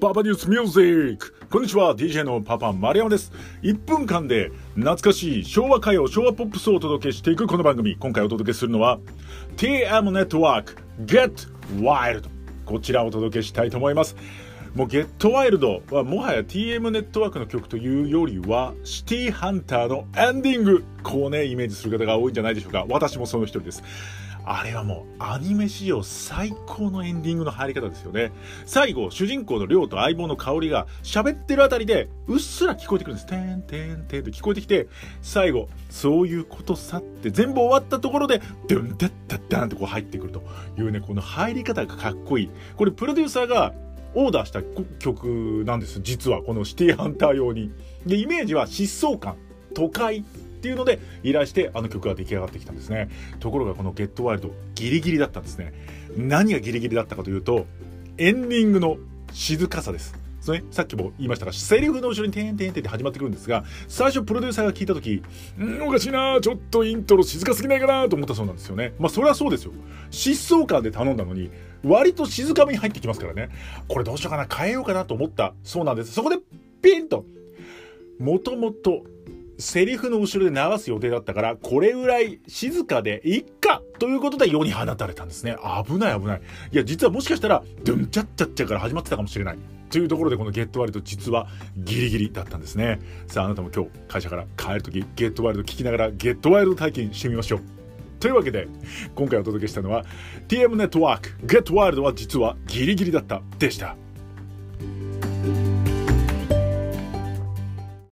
パパニュースミュージックこんにちは DJ のパパ丸山です。1分間で懐かしい昭和歌謡昭和ポップスをお届けしていくこの番組。今回お届けするのは TM ネットワーク Get Wild こちらをお届けしたいと思います。もう Get Wild はもはや TM ネットワークの曲というよりはシティハンターのエンディングこうねイメージする方が多いんじゃないでしょうか私もその一人ですあれはもうアニメ史上最高のエンディングの入り方ですよね。最後、主人公の亮と相棒の香りが喋ってるあたりでうっすら聞こえてくるんです。てんてんてんって聞こえてきて、最後、そういうことさって全部終わったところで、ドゥンダッダッダンってこう入ってくるというね、この入り方がかっこいい。これプロデューサーがオーダーした曲なんです。実はこのシティハンター用に。で、イメージは疾走感、都会、っていうので依頼してあの曲が出来上がってきたんですねところがこの「ゲットワイルドギリギリだったんですね何がギリギリだったかというとエンディングの静かさですそね、さっきも言いましたが、セリフの後ろにてんてんてんって始まってくるんですが、最初プロデューサーが聞いた時、んおかしいなちょっとイントロ静かすぎないかなと思ったそうなんですよね。まあそれはそうですよ。疾走感で頼んだのに、割と静かめに入ってきますからね。これどうしようかな変えようかなと思ったそうなんです。そこでピンと、もともとセリフの後ろで流す予定だったから、これぐらい静かでいっかということで世に放たれたんですね。危ない危ない。いや、実はもしかしたら、ドゥンチャッチャッチャから始まってたかもしれない。というところでこのゲットワイルド実はギリギリだったんですね。さああなたも今日会社から帰る時ゲットワイルド聞きながらゲットワイルド体験してみましょう。というわけで今回お届けしたのは TM ネットワークゲットワイルドは実はギリギリだったでした。